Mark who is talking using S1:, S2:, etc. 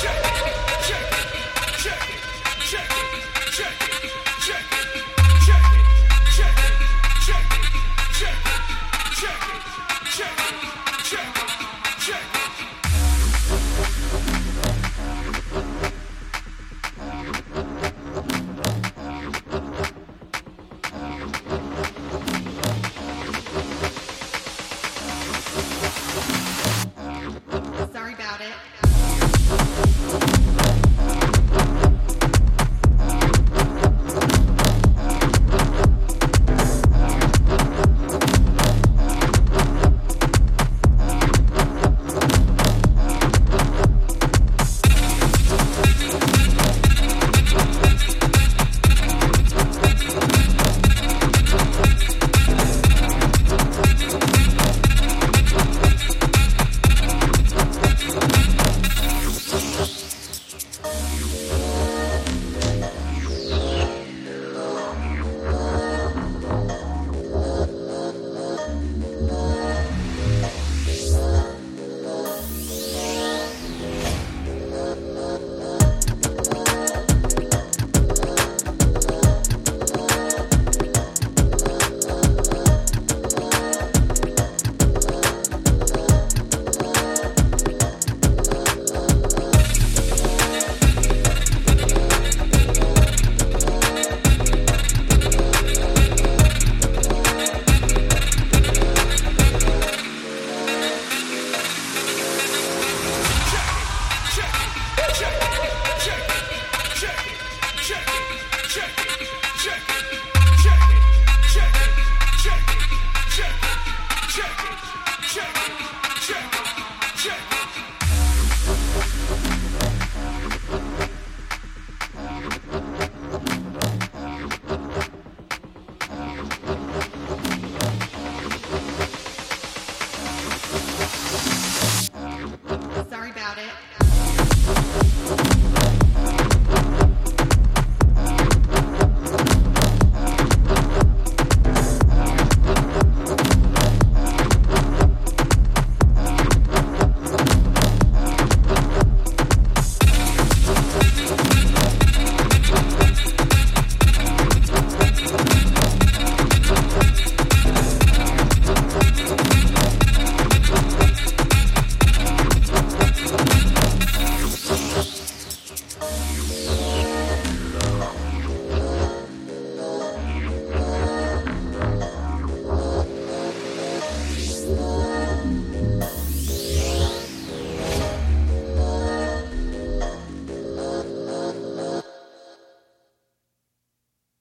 S1: Shake, shake.